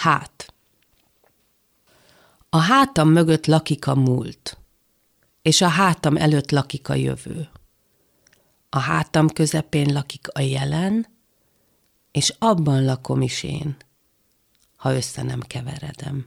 Hát. A hátam mögött lakik a múlt, és a hátam előtt lakik a jövő. A hátam közepén lakik a jelen, és abban lakom is én, ha össze nem keveredem.